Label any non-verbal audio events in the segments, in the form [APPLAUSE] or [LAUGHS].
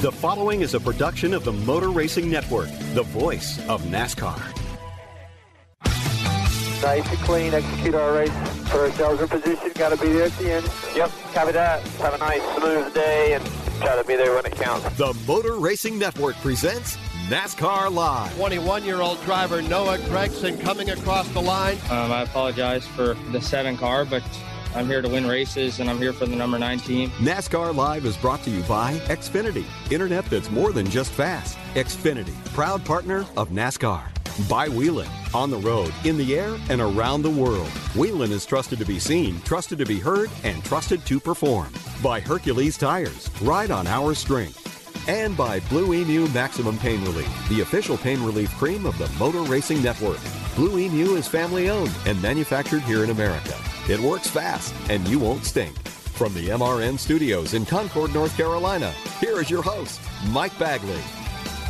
The following is a production of the Motor Racing Network, the voice of NASCAR. Nice and clean, execute our race. Put ourselves in position, got to be there at the end. Yep, copy that. Have a nice, smooth day and try to be there when it counts. The Motor Racing Network presents NASCAR Live. 21 year old driver Noah Gragson coming across the line. Um, I apologize for the seven car, but I'm here to win races and I'm here for the number nine team. NASCAR Live is brought to you by Xfinity, internet that's more than just fast. Xfinity, proud partner of NASCAR. By Whelen, on the road, in the air, and around the world. Whelen is trusted to be seen, trusted to be heard, and trusted to perform. By Hercules Tires, ride on our strength. And by Blue Emu Maximum Pain Relief, the official pain relief cream of the Motor Racing Network. Blue Emu is family owned and manufactured here in America. It works fast and you won't stink. From the MRN studios in Concord, North Carolina, here is your host, Mike Bagley.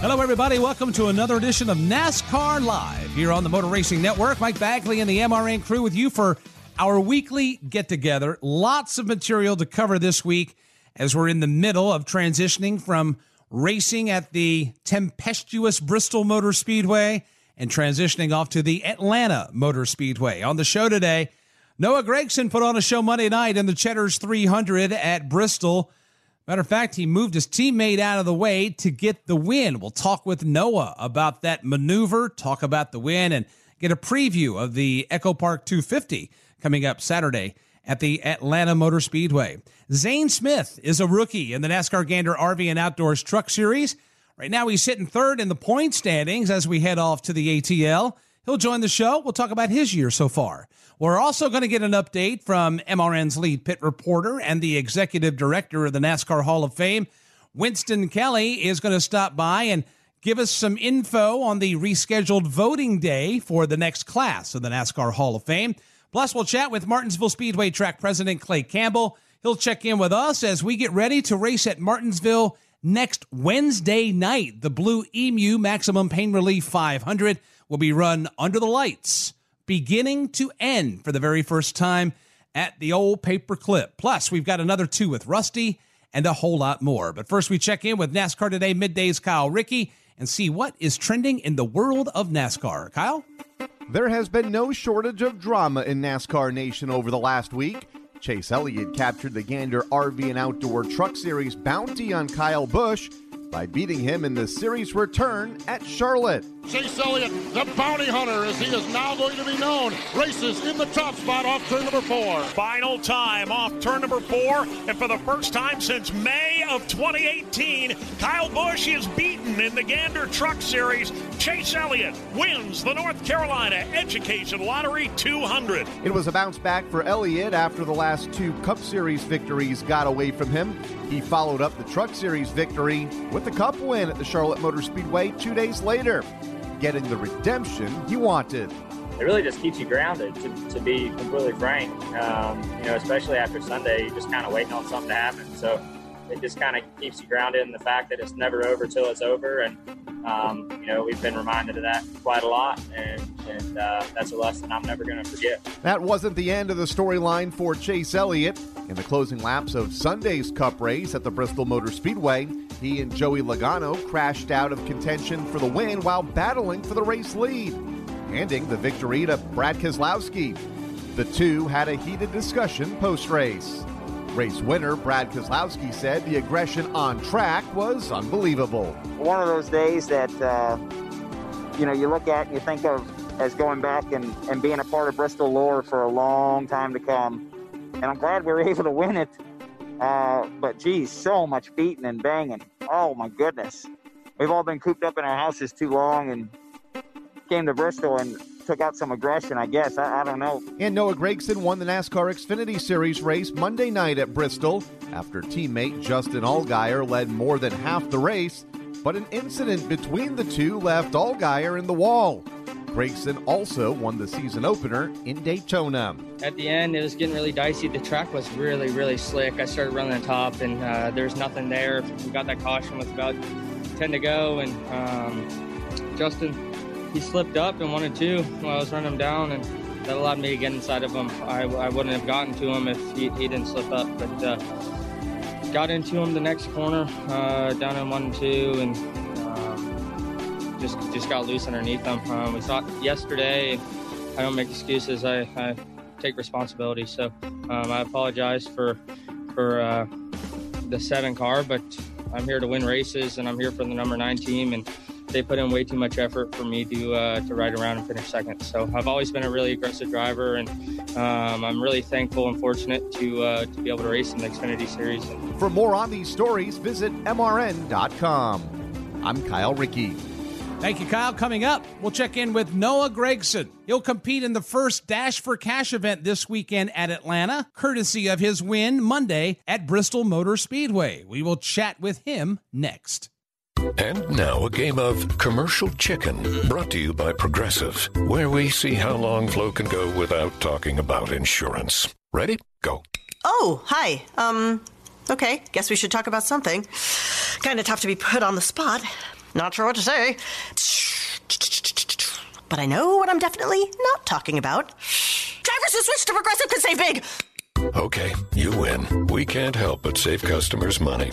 Hello, everybody. Welcome to another edition of NASCAR Live here on the Motor Racing Network. Mike Bagley and the MRN crew with you for our weekly get together. Lots of material to cover this week as we're in the middle of transitioning from racing at the tempestuous Bristol Motor Speedway and transitioning off to the Atlanta Motor Speedway. On the show today, Noah Gragson put on a show Monday night in the Cheddar's 300 at Bristol. Matter of fact, he moved his teammate out of the way to get the win. We'll talk with Noah about that maneuver, talk about the win, and get a preview of the Echo Park 250 coming up Saturday at the Atlanta Motor Speedway. Zane Smith is a rookie in the NASCAR Gander RV and Outdoors Truck Series. Right now, he's sitting third in the point standings as we head off to the ATL. He'll join the show. We'll talk about his year so far. We're also going to get an update from MRN's lead pit reporter and the executive director of the NASCAR Hall of Fame. Winston Kelley is going to stop by and give us some info on the rescheduled voting day for the next class of the NASCAR Hall of Fame. Plus, we'll chat with Martinsville Speedway track president Clay Campbell. He'll check in with us as we get ready to race at Martinsville next Wednesday night. The Blue Emu Maximum Pain Relief 500 will be run under the lights beginning to end for the very first time at the old paperclip. Plus, we've got another two with Rusty and a whole lot more. But first, we check in with NASCAR Today Midday's Kyle Rickey and see what is trending in the world of NASCAR. Kyle? There has been no shortage of drama in NASCAR Nation over the last week. Chase Elliott captured the Gander RV and Outdoor Truck Series bounty on Kyle Busch by beating him in the series return at Charlotte. Chase Elliott, the bounty hunter, as he is now going to be known, races in the top spot off turn number four. Final time off turn number four, and for the first time since May of 2018, Kyle Busch is beaten in the Gander Truck Series. Chase Elliott wins the North Carolina Education Lottery 200. It was a bounce back for Elliott after the last two Cup Series victories got away from him. He followed up the Truck Series victory with the Cup win at the Charlotte Motor Speedway two days later, getting the redemption he wanted. It really just keeps you grounded, to, to be completely frank. Um, you know, especially after Sunday, you're just kind of waiting on something to happen. So it just kind of keeps you grounded in the fact that it's never over till it's over. And, um, you know, we've been reminded of that quite a lot. And, and uh, that's a lesson I'm never going to forget. That wasn't the end of the storyline for Chase Elliott. In the closing laps of Sunday's Cup race at the Bristol Motor Speedway, he and Joey Logano crashed out of contention for the win while battling for the race lead, handing the victory to Brad Keselowski. The two had a heated discussion post race. Race winner Brad Keselowski said the aggression on track was unbelievable. One of those days that, uh, you know, you look at and you think of as going back and, and being a part of Bristol lore for a long time to come. And I'm glad we were [LAUGHS] able to win it. Uh, but geez, so much beating and banging. Oh my goodness. We've all been cooped up in our houses too long and came to Bristol and took out some aggression, I guess. I, I don't know. And Noah Gragson won the NASCAR Xfinity Series race Monday night at Bristol after teammate Justin Allgaier led more than half the race, but an incident between the two left Allgaier in the wall. Gragson also won the season opener in Daytona. At the end, it was getting really dicey. The track was really, really slick. I started running the top, and uh, there's nothing there. We got that caution with about 10 to go, and um, Justin, he slipped up and wanted to while I was running him down, and that allowed me to get inside of him. I, I wouldn't have gotten to him if he, he didn't slip up, but uh, got into him the next corner, uh, down in one and two, and just just got loose underneath them. Um, we saw it yesterday. I don't make excuses. I, I take responsibility. So um, I apologize for for uh, the seven car, but I'm here to win races, and I'm here for the number nine team, and they put in way too much effort for me to uh, to ride around and finish second. So I've always been a really aggressive driver, and um, I'm really thankful and fortunate to uh, to be able to race in the Xfinity Series. For more on these stories, visit mrn.com. I'm Kyle Rickey. Thank you, Kyle. Coming up, we'll check in with Noah Gragson. He'll compete in the first Dash for Cash event this weekend at Atlanta, courtesy of his win Monday at Bristol Motor Speedway. We will chat with him next. And now a game of commercial chicken brought to you by Progressive, where we see how long Flo can go without talking about insurance. Ready? Go. Oh, hi. Um, okay. Guess we should talk about something. Kind of tough to be put on the spot. Not sure what to say. But I know what I'm definitely not talking about. Drivers who switch to Progressive can save big. Okay, you win. We can't help but save customers money.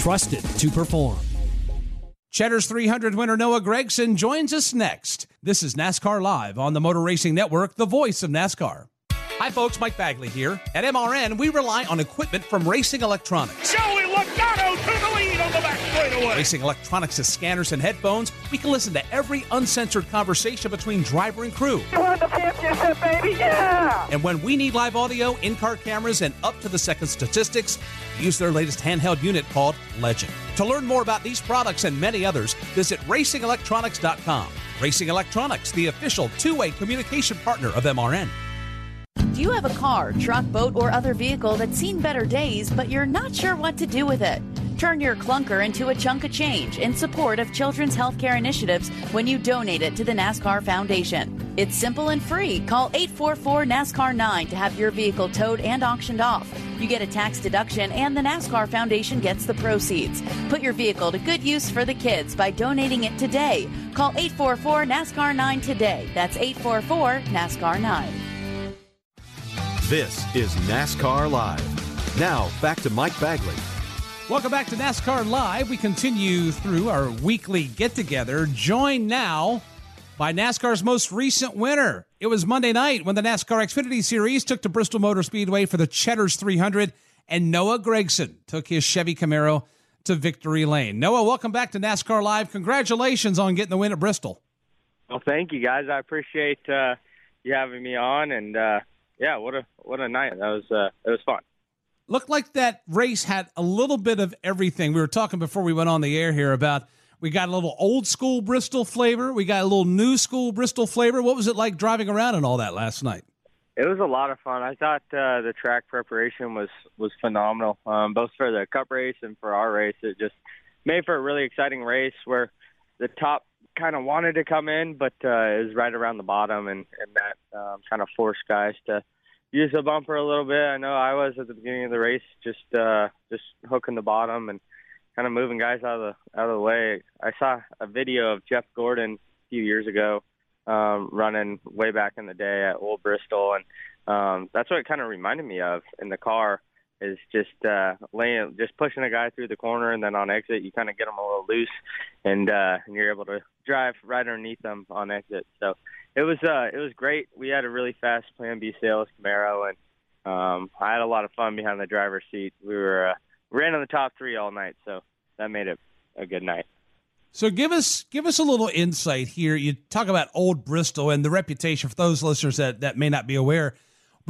trusted to perform. Cheddar's 300 winner Noah Gragson joins us next. This is NASCAR Live on the Motor Racing Network, the voice of NASCAR. Hi, folks. Mike Bagley here. At MRN, we rely on equipment from Racing Electronics. Joey Logano to the lead on the back straightaway. Racing Electronics has scanners and headphones. We can listen to every uncensored conversation between driver and crew. You won the championship, baby! Yeah! And when we need live audio, in car cameras, and up to the second statistics, use their latest handheld unit called Legend. To learn more about these products and many others, visit racingelectronics.com. Racing Electronics, the official two way communication partner of MRN. Do you have a car, truck, boat, or other vehicle that's seen better days, but you're not sure what to do with it? Turn your clunker into a chunk of change in support of children's healthcare initiatives when you donate it to the NASCAR Foundation. It's simple and free. Call 844 NASCAR 9 to have your vehicle towed and auctioned off. You get a tax deduction, and the NASCAR Foundation gets the proceeds. Put your vehicle to good use for the kids by donating it today. Call 844 NASCAR 9 today. That's 844 NASCAR 9. This is NASCAR Live. Now, back to Mike Bagley. Welcome back to NASCAR Live. We continue through our weekly get together, joined now by NASCAR's most recent winner. It was Monday night when the NASCAR Xfinity Series took to Bristol Motor Speedway for the Cheddar's 300, and Noah Gragson took his Chevy Camaro to victory lane. Noah, welcome back to NASCAR Live. Congratulations on getting the win at Bristol. Well, thank you guys. I appreciate uh, you having me on, and uh, yeah, what a what a night. That was uh, it was fun. Looked like that race had a little bit of everything. We were talking before we went on the air here about we got a little old school Bristol flavor, we got a little new school Bristol flavor. What was it like driving around and all that last night? It was a lot of fun. I thought uh, the track preparation was was phenomenal, um, both for the Cup race and for our race. It just made for a really exciting race where the top kind of wanted to come in, but uh, it was right around the bottom, and and that um, kind of forced guys to use the bumper a little bit. I know I was at the beginning of the race, just uh, just hooking the bottom and kind of moving guys out of the out of the way. I saw a video of Jeff Gordon a few years ago um, running way back in the day at Old Bristol, and um, that's what it kind of reminded me of in the car. Is just uh, laying, just pushing a guy through the corner, and then on exit you kind of get them a little loose, and uh, and you're able to drive right underneath them on exit. So it was uh, it was great. We had a really fast Plan B sales Camaro, and um, I had a lot of fun behind the driver's seat. We were uh, ran in the top three all night, so that made it a good night. So give us give us a little insight here. You talk about old Bristol and the reputation for those listeners that, that may not be aware.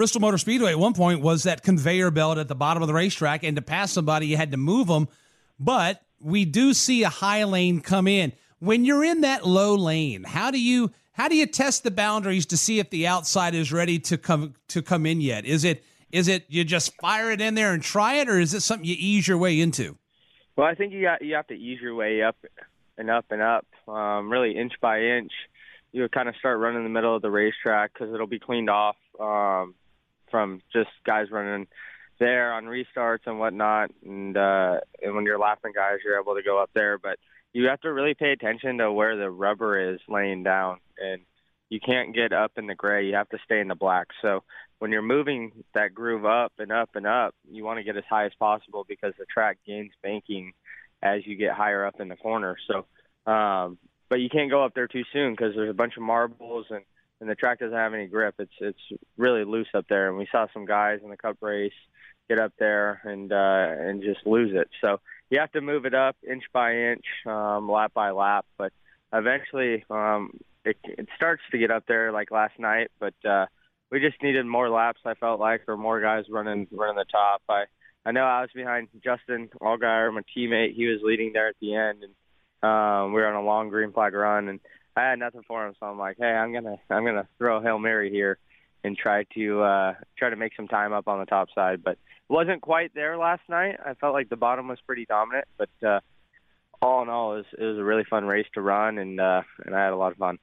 Bristol Motor Speedway at one point was that conveyor belt at the bottom of the racetrack, and to pass somebody, you had to move them. But we do see a high lane come in. When you're in that low lane, how do you how do you test the boundaries to see if the outside is ready to come to come in yet? Is it is it you just fire it in there and try it, or is it something you ease your way into? Well, I think you got you have to ease your way up and up and up, um, really inch by inch. You would kind of start running the middle of the racetrack because it'll be cleaned off um, from just guys running there on restarts and whatnot. And uh, and when you're lapping guys, you're able to go up there. But you have to really pay attention to where the rubber is laying down, and you can't get up in the gray. You have to stay in the black. So when you're moving that groove up and up and up, you want to get as high as possible because the track gains banking as you get higher up in the corner. So, um, but you can't go up there too soon because there's a bunch of marbles and and the track doesn't have any grip. It's it's really loose up there, and we saw some guys in the Cup race get up there and uh, and just lose it. So you have to move it up inch by inch, um, lap by lap. But eventually, um, it, it starts to get up there like last night. But uh, we just needed more laps. I felt like, or more guys running running the top. I I know I was behind Justin Allgaier, my teammate. He was leading there at the end, and um, we were on a long green flag run, and I had nothing for him. So I'm like, hey, I'm gonna I'm gonna throw a hail mary here and try to uh, try to make some time up on the top side. But wasn't quite there last night. I felt like the bottom was pretty dominant, but uh, all in all, it was, it was a really fun race to run, and uh, and I had a lot of fun.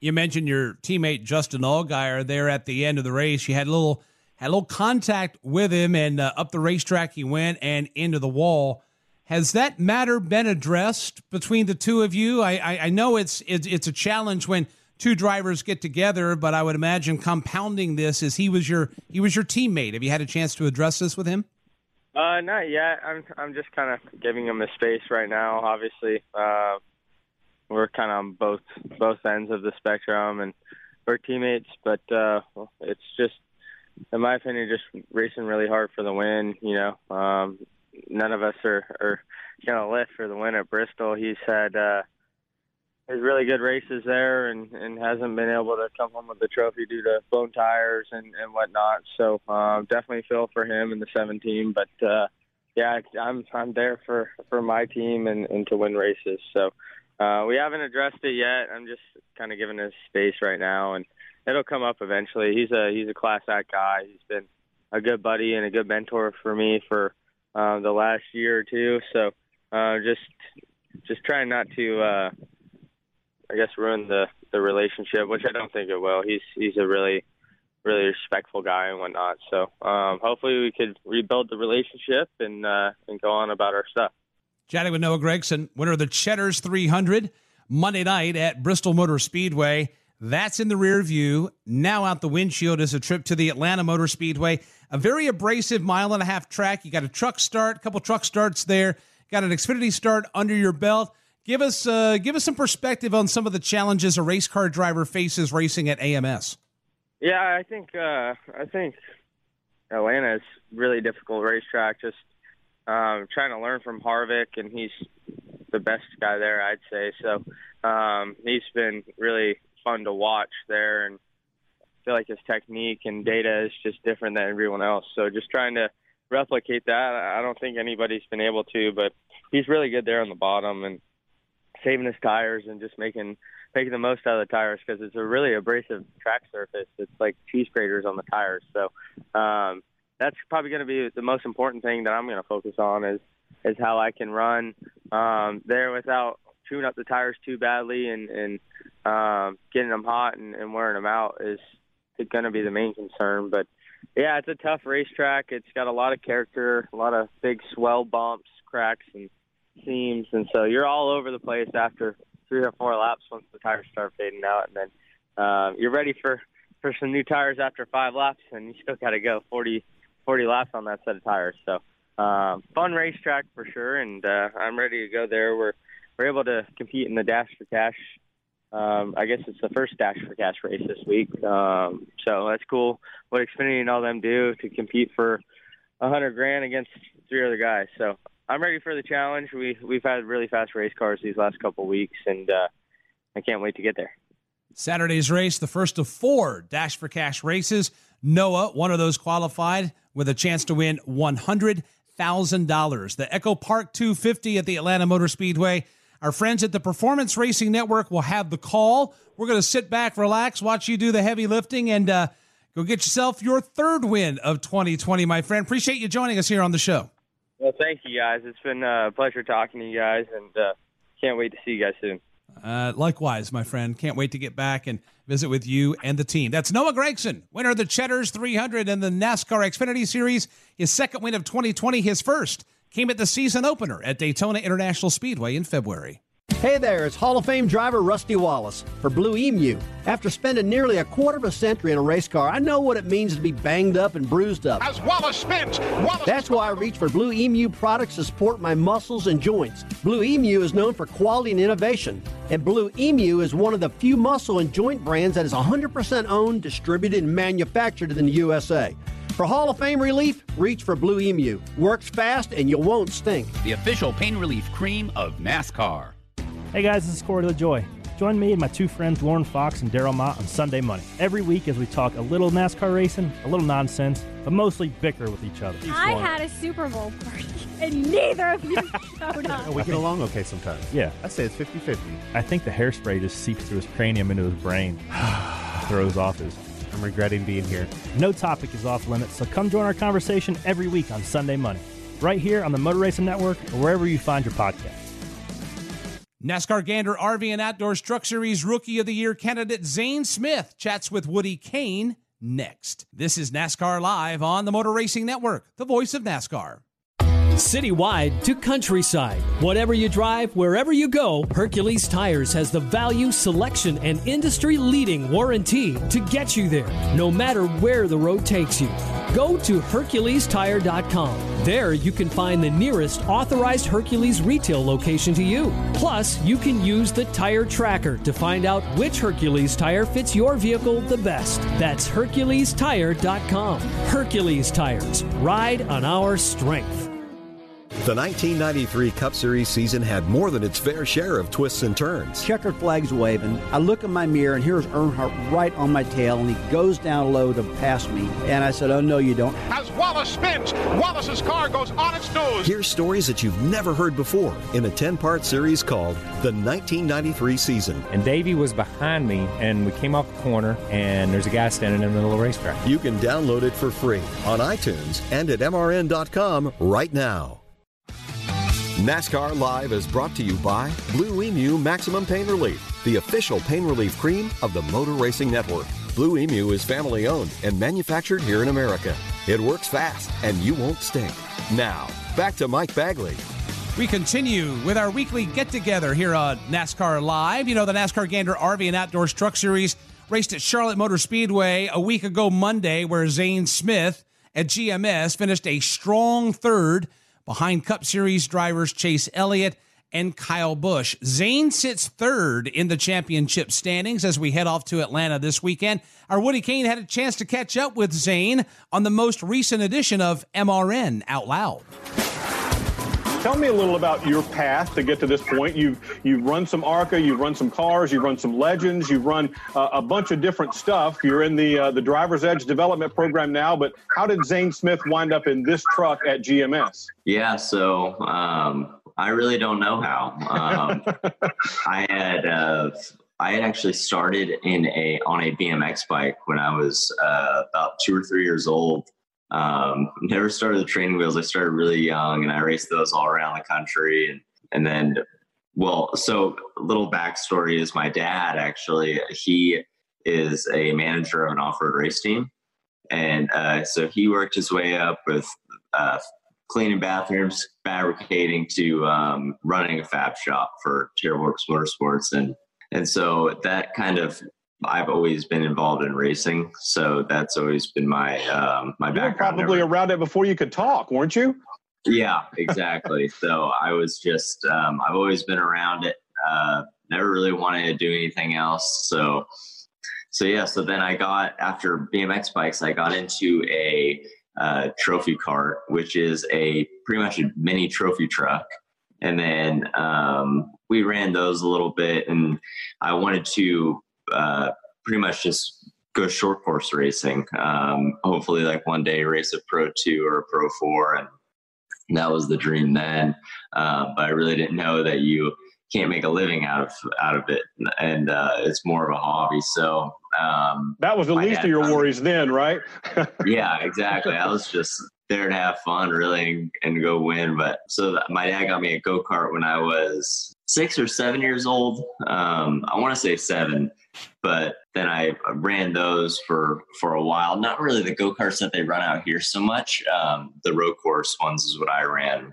You mentioned your teammate Justin Allgaier there at the end of the race. You had a little had a little contact with him, and uh, up the racetrack he went and into the wall. Has that matter been addressed between the two of you? I, I, I know it's, it's it's a challenge when two drivers get together, but I would imagine compounding this is he was your he was your teammate. Have you had a chance to address this with him? Uh, not yet. I'm I'm just kind of giving him a space right now. Obviously, uh, we're kind of on both both ends of the spectrum, and we're teammates. But uh, it's just in my opinion, just racing really hard for the win. You know, um, none of us are, are going to lift for the win at Bristol. He's had uh, his really good races there and, and hasn't been able to come home with the trophy due to blown tires and, and whatnot. So uh, definitely feel for him in the 17. But uh, yeah, I'm I'm there for for my team and, and to win races. So uh, we haven't addressed it yet. I'm just kind of giving his space right now and it'll come up eventually. He's a he's a class act guy. He's been a good buddy and a good mentor for me for uh, the last year or two. So uh, just just trying not to uh, I guess ruin the the relationship, which I don't think it will. He's he's a really really respectful guy and whatnot. So um, hopefully we could rebuild the relationship and uh, and go on about our stuff. Chatting with Noah Gragson, winner of the Cheddar's 300 Monday night at Bristol Motor Speedway. That's in the rear view. Now out the windshield is a trip to the Atlanta Motor Speedway. A very abrasive mile and a half track. You got a truck start, a couple truck starts there. Got an Xfinity start under your belt. Give us uh, give us some perspective on some of the challenges a race car driver faces racing at AMS. Yeah, I think uh, I think Atlanta is really difficult racetrack. Just um, trying to learn from Harvick, and he's the best guy there, I'd say. So um, he's been really fun to watch there, and I feel like his technique and data is just different than everyone else. So just trying to replicate that, I don't think anybody's been able to, but he's really good there on the bottom and saving his tires and just making making the most out of the tires because it's a really abrasive track surface. It's like cheese graters on the tires. So um, that's probably going to be the most important thing that I'm going to focus on is is how I can run um, there without chewing up the tires too badly and and um, getting them hot and, and wearing them out is going to be the main concern. But yeah, it's a tough racetrack. It's got a lot of character, a lot of big swell bumps, cracks, and seams, and so you're all over the place after three or four laps once the tires start fading out, and then um, you're ready for for some new tires after five laps, and you still got to go 40, 40 laps on that set of tires. So um, fun racetrack for sure, and uh, I'm ready to go there. We're we're able to compete in the Dash for Cash. Um, I guess it's the first Dash for Cash race this week, um, so that's cool. What Xfinity and all them do to compete for a hundred grand against three other guys. So I'm ready for the challenge. We we've had really fast race cars these last couple weeks, and uh, I can't wait to get there. Saturday's race, the first of four Dash for Cash races. Noah, one of those qualified with a chance to win $100,000. The Echo Park 250 at the Atlanta Motor Speedway. Our friends at the Performance Racing Network will have the call. We're going to sit back, relax, watch you do the heavy lifting, and uh, go get yourself your third win of 2020, my friend. Appreciate you joining us here on the show. Well, thank you guys. It's been a pleasure talking to you guys, and uh, can't wait to see you guys soon. Uh, likewise, my friend. Can't wait to get back and visit with you and the team. That's Noah Gragson, winner of the Cheddar's 300 and the NASCAR Xfinity Series. His second win of 2020, his first, came at the season opener at Daytona International Speedway in February. Hey there, it's Hall of Fame driver Rusty Wallace for Blue Emu. After spending nearly a quarter of a century in a race car, I know what it means to be banged up and bruised up. As Wallace spins, Wallace That's why I reach for Blue Emu products to support my muscles and joints. Blue Emu is known for quality and innovation, and Blue Emu is one of the few muscle and joint brands that is 100% owned, distributed, and manufactured in the USA. For Hall of Fame relief, reach for Blue Emu. Works fast and you won't stink. The official pain relief cream of NASCAR. Hey guys, this is Corey LaJoie. Join me and my two friends Lauren Fox and Daryl Mott on Sunday Money. Every week as we talk a little NASCAR racing, a little nonsense, but mostly bicker with each other. I had a Super Bowl party, [LAUGHS] and neither of you showed up. we get along okay sometimes. Yeah. I'd say it's 50 50. I think the hairspray just seeps through his cranium into his brain, [SIGHS] throws off his. I'm regretting being here. No topic is off limits, so come join our conversation every week on Sunday Money, right here on the Motor Racing Network or wherever you find your podcast. NASCAR Gander RV and Outdoors Truck Series Rookie of the Year candidate Zane Smith chats with Woody Cain next. This is NASCAR Live on the Motor Racing Network, the voice of NASCAR. Citywide to countryside. Whatever you drive, wherever you go, Hercules Tires has the value, selection, and industry leading warranty to get you there, no matter where the road takes you. Go to HerculesTire.com. There you can find the nearest authorized Hercules retail location to you. Plus, you can use the tire tracker to find out which Hercules tire fits your vehicle the best. That's HerculesTire.com. Hercules Tires. Ride on our strength. The 1993 Cup Series season had more than its fair share of twists and turns. Checkered flags waving. I look in my mirror and here's Earnhardt right on my tail, and he goes down low to pass me. And I said, "Oh no, you don't." As Wallace spins, Wallace's car goes on its nose. Hear stories that you've never heard before in a 10 part series called The 1993 Season. And Davey was behind me, and we came off the corner, and there's a guy standing in the middle of the racetrack. You can download it for free on iTunes and at MRN.com right now. NASCAR Live is brought to you by Blue Emu Maximum Pain Relief, the official pain relief cream of the Motor Racing Network. Blue Emu is family owned and manufactured here in America. It works fast and you won't stink. Now, back to Mike Bagley. We continue with our weekly get together here on NASCAR Live. You know, the NASCAR Gander RV and Outdoors Truck Series raced at Charlotte Motor Speedway a week ago Monday, where Zane Smith at GMS finished a strong third behind Cup Series drivers Chase Elliott and Kyle Busch. Zane sits third in the championship standings as we head off to Atlanta this weekend. Our Woody Cain had a chance to catch up with Zane on the most recent edition of MRN Out Loud. Tell me a little about your path to get to this point. You've you've run some ARCA, you've run some cars, you've run some legends, you've run uh, a bunch of different stuff. You're in the uh, the Driver's Edge development program now. But how did Zane Smith wind up in this truck at GMS? Yeah, so um, I really don't know how. Um, [LAUGHS] I had uh, I had actually started in a on a BMX bike when I was uh, about two or three years old. Um, never started the training wheels. I started really young, and I raced those all around the country. And and then, well, so little backstory is my dad actually he is a manager of an off-road race team, and uh, so he worked his way up with uh, cleaning bathrooms, fabricating to um, running a fab shop for Works Motorsports, and and so that kind of I've always been involved in racing, so that's always been my um, my You background. were probably around it before you could talk, weren't you? Yeah, exactly. [LAUGHS] so I was just, um, I've always been around it. Uh, never really wanted to do anything else. So, so yeah. So then I got after BMX bikes, I got into a uh, trophy cart, which is a pretty much a mini trophy truck. And then um, we ran those a little bit, and I wanted to uh, pretty much just go short course racing. Um, hopefully, like one day race a Pro Two or a Pro Four, and that was the dream then. Uh, but I really didn't know that you can't make a living out of out of it, and uh, it's more of a hobby. So um, That was the least of your worries then, right? [LAUGHS] yeah, exactly. I was just there to have fun, really, and, and go win. But so my dad got me a go kart when I was six or seven years old. Um, I want to say seven, but then I ran those for for a while. Not really the go karts that they run out here so much. Um, the road course ones is what I ran.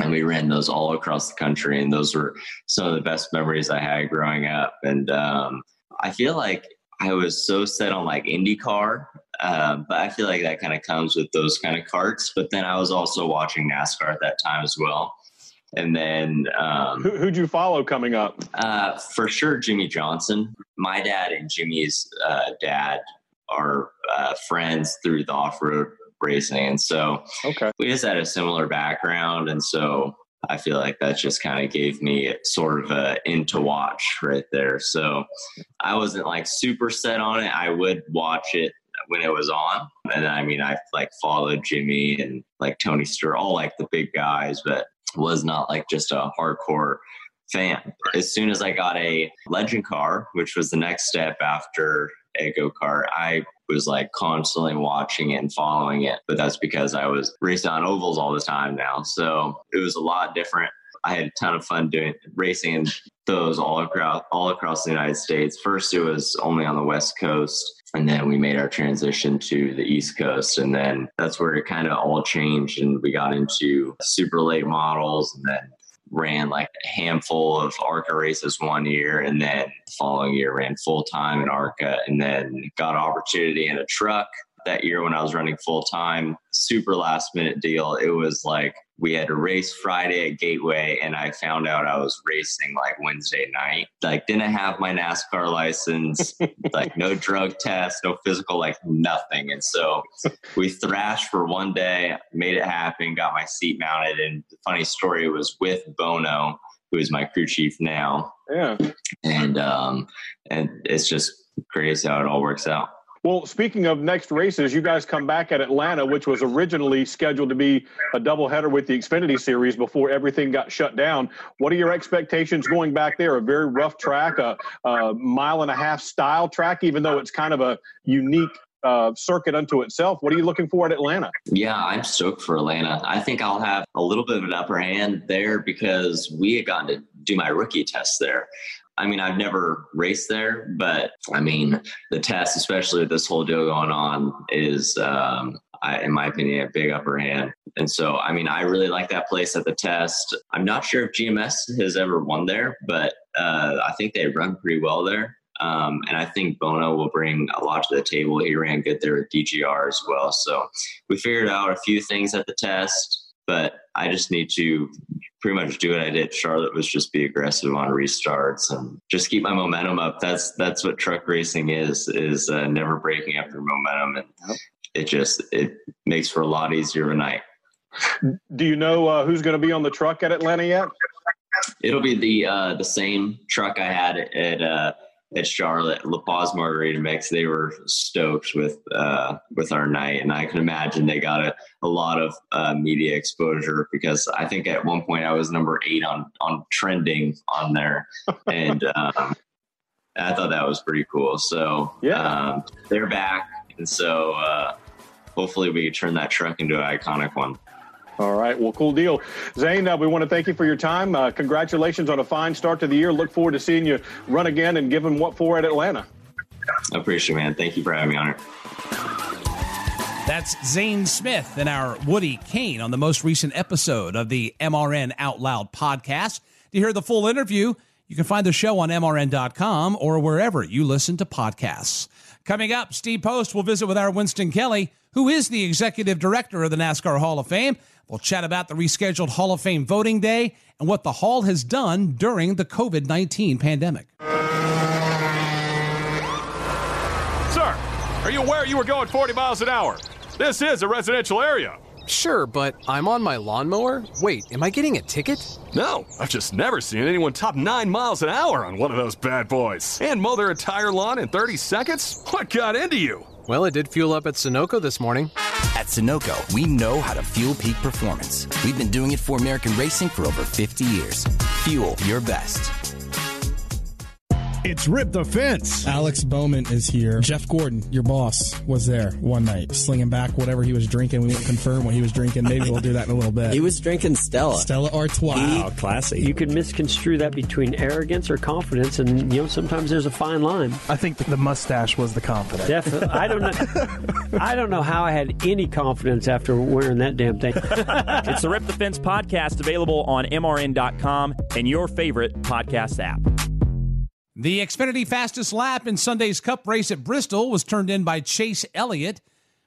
And we ran those all across the country, and those were some of the best memories I had growing up. And um, I feel like I was so set on like IndyCar, um, but I feel like that kind of comes with those kind of carts. But then I was also watching NASCAR at that time as well. And then um, Who, who'd you follow coming up? uh, for sure, Jimmie Johnson. My dad and Jimmy's uh, dad are uh, friends through the off road racing. And so okay. we just had a similar background. And so I feel like that just kind of gave me sort of a in to watch right there. So I wasn't like super set on it. I would watch it when it was on. And I mean, I like followed Jimmy and like Tony Stewart, all like the big guys, but was not like just a hardcore fan. As soon as I got a legend car, which was the next step after a go kart, I was like constantly watching it and following it. But that's because I was racing on ovals all the time now. So it was a lot different. I had a ton of fun doing racing in those all across all across the United States. First, it was only on the West Coast, and then we made our transition to the East Coast, and then that's where it kind of all changed, and we got into super late models, and then ran like a handful of ARCA races one year, and then the following year ran full time in ARCA, and then got an opportunity in a truck that year when I was running full time. Super last minute deal. It was like we had a race Friday at Gateway, and I found out I was racing like Wednesday night. Like, didn't have my NASCAR license, [LAUGHS] like, no drug test, no physical, like, nothing. And so we thrashed for one day, made it happen, got my seat mounted. And the funny story was with Bono, who is my crew chief now. Yeah. And, um, and it's just crazy how it all works out. Well, speaking of next races, you guys come back at Atlanta, which was originally scheduled to be a doubleheader with the Xfinity Series before everything got shut down. What are your expectations going back there? A very rough track, a, a mile and a half style track, even though it's kind of a unique uh, circuit unto itself. What are you looking for at Atlanta? Yeah, I'm stoked for Atlanta. I think I'll have a little bit of an upper hand there because we had gotten to do my rookie test there. I mean, I've never raced there, but I mean, the test, especially with this whole deal going on, is, um, I, in my opinion, a big upper hand. And so, I mean, I really like that place at the test. I'm not sure if GMS has ever won there, but uh, I think they run pretty well there. Um, and I think Bono will bring a lot to the table. He ran good there at DGR as well. So we figured out a few things at the test, but I just need to pretty much do what I did. Charlotte was just be aggressive on restarts and just keep my momentum up. That's that's what truck racing is is uh, never breaking up your momentum, and it just it makes for a lot easier of a night. Do you know uh, who's going to be on the truck at Atlanta yet? It'll be the uh, the same truck I had at uh, at Charlotte, La Paz Margarita Mix. They were stoked with uh, with our night, and I can imagine they got a, a lot of uh, media exposure because I think at one point I was number eight on on trending on there, [LAUGHS] and um, I thought that was pretty cool. So yeah, um, they're back, and so uh, hopefully we can turn that truck into an iconic one. All right. Well, cool deal. Zane, uh, we want to thank you for your time. Uh, congratulations on a fine start to the year. Look forward to seeing you run again and give them what for at Atlanta. I appreciate it, man. Thank you for having me on it. That's Zane Smith and our Woody Cain on the most recent episode of the MRN Out Loud podcast. To hear the full interview, you can find the show on MRN.com or wherever you listen to podcasts. Coming up, Steve Post will visit with our Winston Kelley, who is the executive director of the NASCAR Hall of Fame. We'll chat about the rescheduled Hall of Fame voting day and what the Hall has done during the COVID 19 pandemic. Sir, are you aware you were going 40 miles an hour? This is a residential area. Sure, but I'm on my lawnmower? Wait, am I getting a ticket? No, I've just never seen anyone top 9 miles an hour on one of those bad boys. And mow their entire lawn in 30 seconds? What got into you? Well, it did fuel up at Sunoco this morning. At Sunoco, we know how to fuel peak performance. We've been doing it for American racing for over 50 years. Fuel your best. It's Rip the Fence. Alex Bowman is here. Jeff Gordon, your boss, was there one night, slinging back whatever he was drinking. We won't confirm what he was drinking. Maybe we'll do that in a little bit. He was drinking Stella. Stella Artois. Wow, classy. You can misconstrue that between arrogance or confidence, and you know sometimes there's a fine line. I think the mustache was the confidence. Definitely. I don't know. I don't know how I had any confidence after wearing that damn thing. [LAUGHS] it's the Rip the Fence podcast available on MRN.com and your favorite podcast app. The Xfinity fastest lap in Sunday's Cup race at Bristol was turned in by Chase Elliott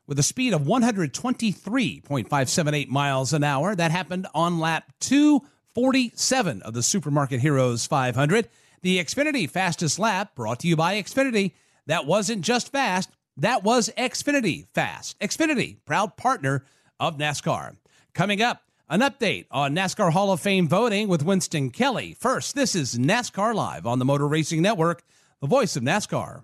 with a speed of 123.578 miles an hour. That happened on lap 247 of the Supermarket Heroes 500. The Xfinity fastest lap brought to you by Xfinity. That wasn't just fast, that was Xfinity fast. Xfinity, proud partner of NASCAR. Coming up, an update on NASCAR Hall of Fame voting with Winston Kelley. First, this is NASCAR Live on the Motor Racing Network, the voice of NASCAR.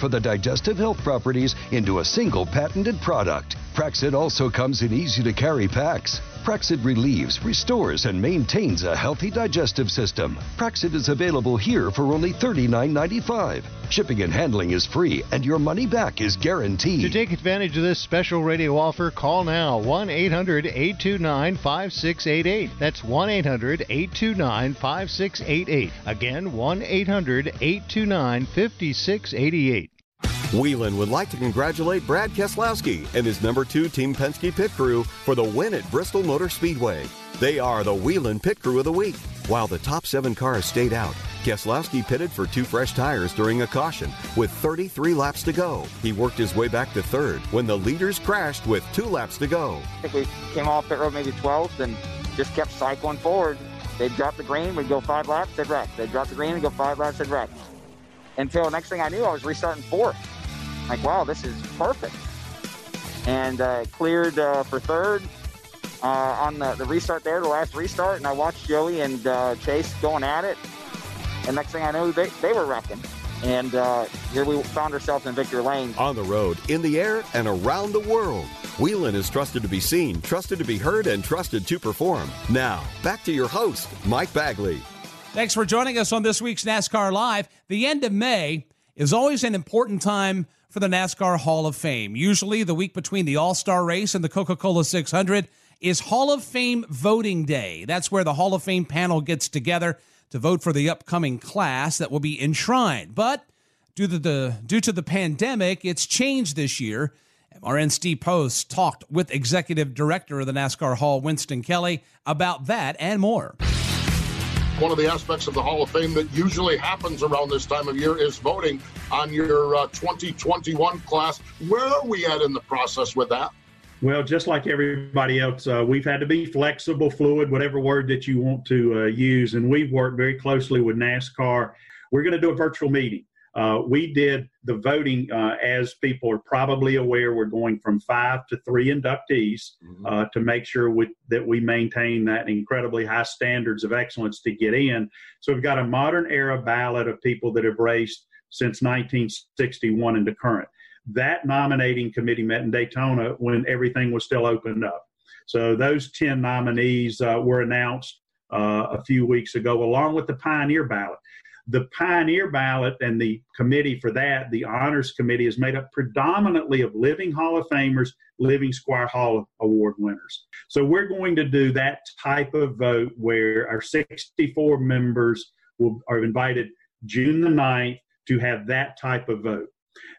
for the digestive health properties into a single patented product. Praxid also comes in easy to carry packs. Praxid relieves, restores, and maintains a healthy digestive system. Praxid is available here for only $39.95. Shipping and handling is free, and your money back is guaranteed. To take advantage of this special radio offer, call now 1 800 829 5688. That's 1 800 829 5688. Again, 1 800 829 5688. Whelen would like to congratulate Brad Keselowski and his number two Team Penske pit crew for the win at Bristol Motor Speedway. They are the Whelen Pit Crew of the Week. While the top seven cars stayed out, Keselowski pitted for two fresh tires during a caution with 33 laps to go. He worked his way back to third when the leaders crashed with two laps to go. I think we came off pit road maybe 12th and just kept cycling forward. They'd drop the green, we'd go five laps, they'd wreck. They'd drop the green and go five laps, they'd wreck. Until next thing I knew, I was restarting fourth. Like, wow, this is perfect. And uh, cleared uh, for third uh, on the, the restart there, the last restart. And I watched Joey and uh, Chase going at it. And next thing I knew, they, they were wrecking. And uh, here we found ourselves in Victory Lane. On the road, in the air, and around the world. Whelen is trusted to be seen, trusted to be heard, and trusted to perform. Now, back to your host, Mike Bagley. Thanks for joining us on this week's NASCAR Live. The end of May is always an important time for the NASCAR Hall of Fame. Usually, the week between the All Star race and the Coca Cola 600 is Hall of Fame voting day. That's where the Hall of Fame panel gets together to vote for the upcoming class that will be enshrined. But due to the, due to the pandemic, it's changed this year. MRN Steve Post talked with Executive Director of the NASCAR Hall, Winston Kelley, about that and more. One of the aspects of the Hall of Fame that usually happens around this time of year is voting on your uh, 2021 class. Where are we at in the process with that? Well, just like everybody else, uh, we've had to be flexible, fluid, whatever word that you want to uh, use. And we've worked very closely with NASCAR. We're going to do a virtual meeting. Uh, we did the voting, uh, as people are probably aware, we're going from five to three inductees uh, to make sure we, that we maintain that incredibly high standards of excellence to get in. So we've got a modern era ballot of people that have raced since 1961 into current. That nominating committee met in Daytona when everything was still opened up. So those 10 nominees uh, were announced uh, a few weeks ago, along with the Pioneer ballot. The Pioneer ballot and the committee for that, the honors committee, is made up predominantly of living Hall of Famers, living Squier Hall Award winners. So we're going to do that type of vote where our 64 members will, are invited June the 9th to have that type of vote.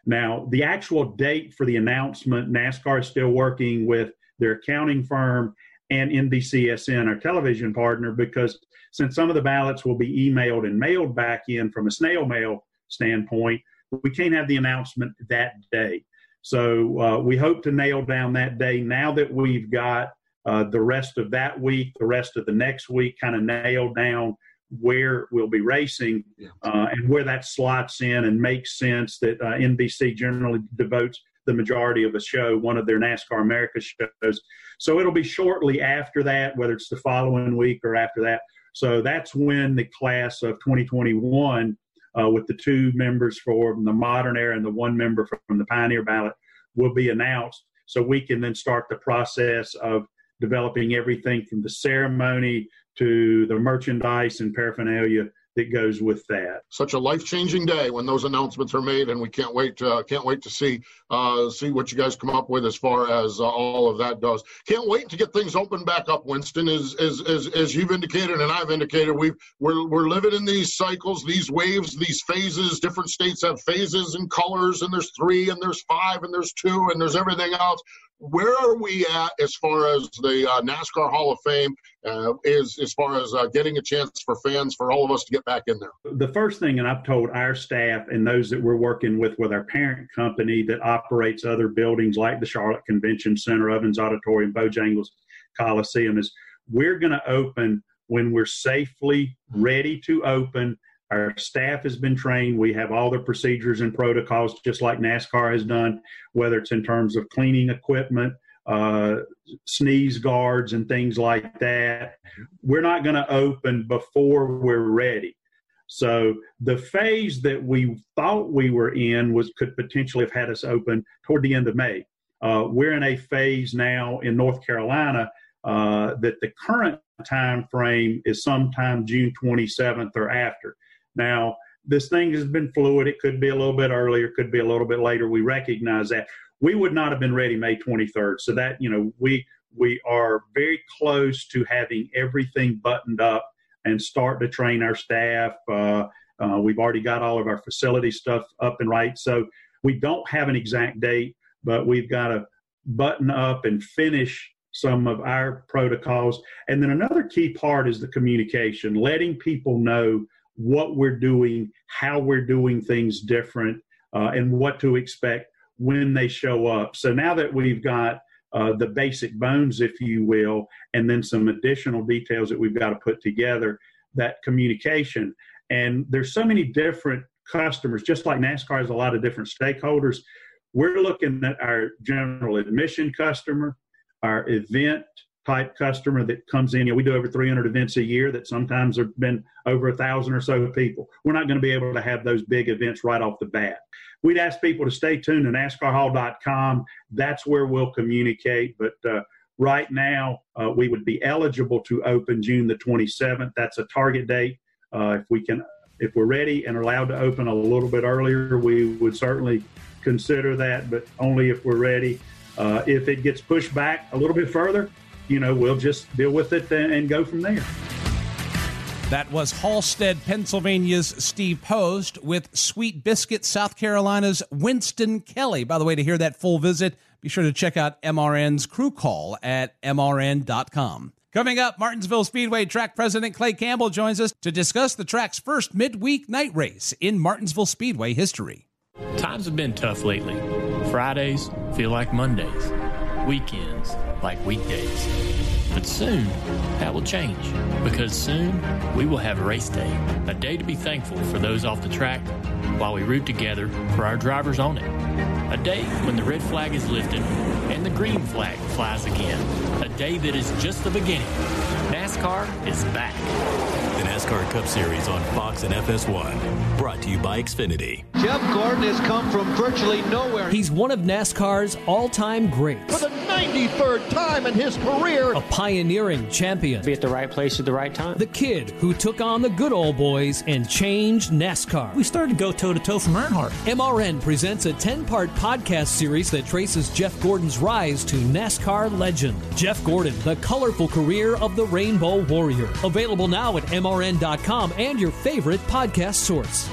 Now, the actual date for the announcement, NASCAR is still working with their accounting firm and NBCSN, our television partner, because since some of the ballots will be emailed and mailed back in from a snail mail standpoint, we can't have the announcement that day. So uh, we hope to nail down that day now that we've got uh, the rest of that week, the rest of the next week kind of nailed down where we'll be racing uh, and where that slots in and makes sense that uh, NBC generally devotes the majority of the show, one of their NASCAR America shows. So it'll be shortly after that, whether it's the following week or after that. So that's when the class of 2021, uh, with the two members from the modern era and the one member from the pioneer ballot, will be announced. So we can then start the process of developing everything from the ceremony to the merchandise and paraphernalia that goes with that. Such a life-changing day when those announcements are made, and we can't wait. To, uh, can't wait to see uh, see what you guys come up with as far as uh, all of that does. Can't wait to get things open back up, Winston. As as as, as you've indicated and I've indicated, we we're we're living in these cycles, these waves, these phases. Different states have phases and colors, and there's three, and there's five, and there's two, and there's everything else where are we at as far as the uh, NASCAR Hall of Fame uh, is as far as uh, getting a chance for fans for all of us to get back in there? The first thing, and I've told our staff and those that we're working with with our parent company that operates other buildings like the Charlotte Convention Center, Ovens Auditorium, Bojangles Coliseum, is we're going to open when we're safely ready to open our staff has been trained. We have all the procedures and protocols, just like NASCAR has done, whether it's in terms of cleaning equipment, uh, sneeze guards, and things like that. We're not going to open before we're ready. So the phase that we thought we were in was could potentially have had us open toward the end of May. Uh, we're in a phase now in North Carolina uh, that the current time frame is sometime June 27th or after. Now, this thing has been fluid. It could be a little bit earlier, could be a little bit later. We recognize that. We would not have been ready May 23rd. So that, you know, we we are very close to having everything buttoned up and start to train our staff. Uh, uh, we've already got all of our facility stuff up and right. So we don't have an exact date, but we've got to button up and finish some of our protocols. And then another key part is the communication, letting people know what we're doing, how we're doing things different, uh, and what to expect when they show up. So now that we've got uh, the basic bones, if you will, and then some additional details that we've got to put together, that communication. And there's so many different customers, just like NASCAR has a lot of different stakeholders. We're looking at our general admission customer, our event type customer that comes in. You know, we do over 300 events a year that sometimes have been over a thousand or so people. We're not going to be able to have those big events right off the bat. We'd ask people to stay tuned to NASCARHall.com. That's where we'll communicate. But uh, right now, uh, we would be eligible to open June the 27th. That's a target date. Uh, if we can, if we're ready and allowed to open a little bit earlier, we would certainly consider that, but only if we're ready. Uh, if it gets pushed back a little bit further, you know, we'll just deal with it and go from there. That was Halstead, Pennsylvania's Steve Post with Sweet Biscuit, South Carolina's Winston Kelley. By the way, to hear that full visit, be sure to check out MRN's crew call at MRN.com. Coming up, Martinsville Speedway track president Clay Campbell joins us to discuss the track's first midweek night race in Martinsville Speedway history. Times have been tough lately. Fridays feel like Mondays, weekends like weekdays. But soon, that will change because soon we will have race day, a day to be thankful for those off the track while we root together for our drivers on it. A day when the red flag is lifted and the green flag flies again. A day that is just the beginning. NASCAR is back. And as NASCAR Cup Series on Fox and FS1. Brought to you by Xfinity. Jeff Gordon has come from virtually nowhere. He's one of NASCAR's all time greats. For the 93rd time in his career, a pioneering champion. Be at the right place at the right time. The kid who took on the good old boys and changed NASCAR. We started to go toe to toe from Earnhardt. MRN presents a 10 part podcast series that traces Jeff Gordon's rise to NASCAR legend. Jeff Gordon, the colorful career of the Rainbow Warrior. Available now at MRN.com and your favorite podcast source.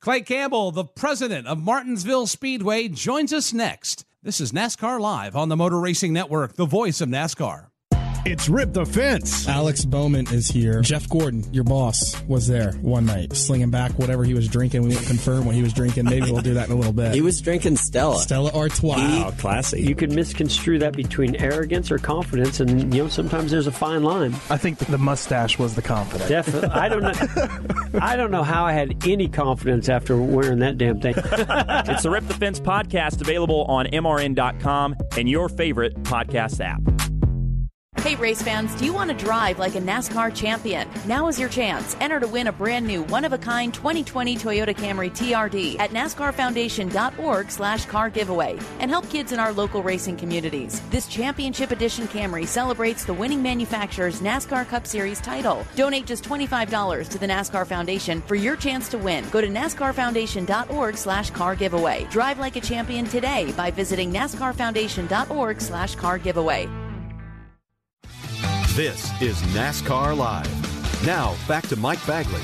Clay Campbell, the president of Martinsville Speedway, joins us next. This is NASCAR Live on the Motor Racing Network, the voice of NASCAR. It's Rip the Fence. Alex Bowman is here. Jeff Gordon, your boss, was there one night, slinging back whatever he was drinking. We won't confirm what he was drinking. Maybe we'll do that in a little bit. He was drinking Stella. Stella Artois. Wow, classy. You can misconstrue that between arrogance or confidence, and you know sometimes there's a fine line. I think the mustache was the confidence. Definitely. I don't know. I don't know how I had any confidence after wearing that damn thing. it's the Rip the Fence podcast available on MRN.com and your favorite podcast app. Hey, race fans, do you want to drive like a NASCAR champion? Now is your chance. Enter to win a brand new one of a kind 2020 Toyota Camry TRD at NASCARFoundation.org slash car giveaway and help kids in our local racing communities. This championship edition Camry celebrates the winning manufacturer's NASCAR Cup Series title. Donate just $25 to the NASCAR Foundation for your chance to win. Go to NASCARFoundation.org slash car giveaway. Drive like a champion today by visiting NASCARFoundation.org slash car giveaway. This is NASCAR Live. Now, back to Mike Bagley.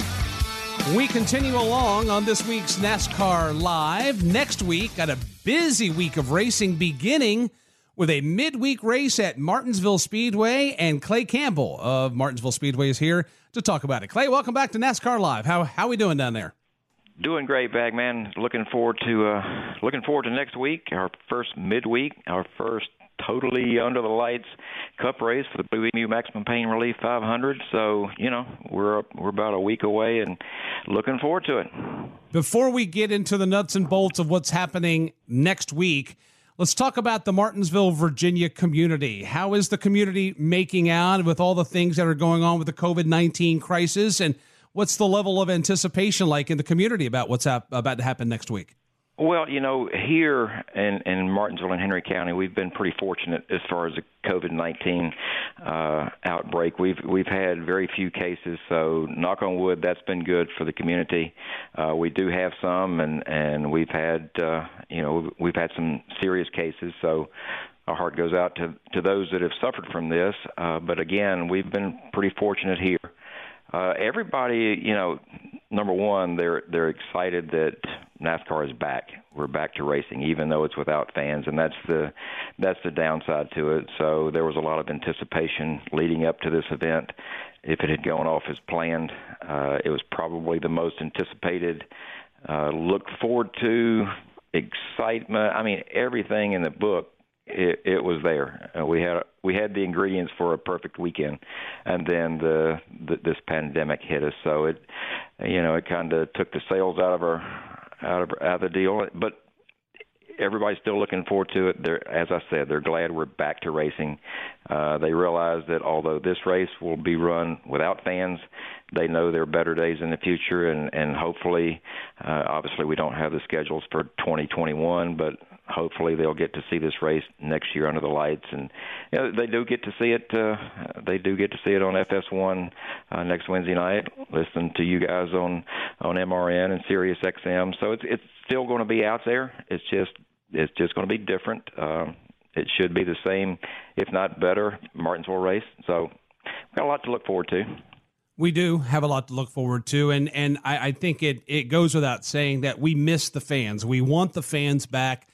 We continue along on this week's NASCAR Live. Next week, got a busy week of racing beginning with a midweek race at Martinsville Speedway, and Clay Campbell of Martinsville Speedway is here to talk about it. Clay, welcome back to NASCAR Live. How how we doing down there? Doing great, Bagman. Looking forward to uh, looking forward to next week, our first midweek, our first totally under the lights cup race for the Blue Maximum Pain Relief 500. So you know we're we're about a week away and looking forward to it. Before we get into the nuts and bolts of what's happening next week, let's talk about the Martinsville, Virginia community. How is the community making out with all the things that are going on with the COVID 19 crisis and What's the level of anticipation like in the community about what's hap- about to happen next week? Well, you know, here in, in Martinsville and Henry County, we've been pretty fortunate as far as the COVID nineteen uh, outbreak. We've we've had very few cases, so knock on wood, that's been good for the community. Uh, we do have some, and and we've had uh, you know we've had some serious cases, so our heart goes out to to those that have suffered from this. Uh, but again, we've been pretty fortunate here uh, everybody, you know, number one, they're they're excited that NASCAR is back. We're back to racing, even though it's without fans, and that's the that's the downside to it. So there was a lot of anticipation leading up to this event. If it had gone off as planned, uh, it was probably the most anticipated. Uh, looked forward to excitement. I mean, everything in the book it, it was there. Uh, we had we had the ingredients for a perfect weekend, and then the, the this pandemic hit us. So it, you know, it kind of took the sales out of our out of out of the deal. But everybody's still looking forward to it. They're, as I said, they're glad we're back to racing. Uh, they realize that although this race will be run without fans, they know there are better days in the future, and and hopefully, uh, obviously, we don't have the schedules for 2021, but hopefully they'll get to see this race next year under the lights, and you know, they do get to see it. Uh, they do get to see it on FS1 uh, next Wednesday night. Listen to you guys on on MRN and Sirius XM. So it's it's still going to be out there. It's just it's just going to be different. Um, it should be the same, if not better, Martinsville race. So we've got a lot to look forward to. We do have a lot to look forward to, and and I, I think it it goes without saying that we miss the fans. We want the fans back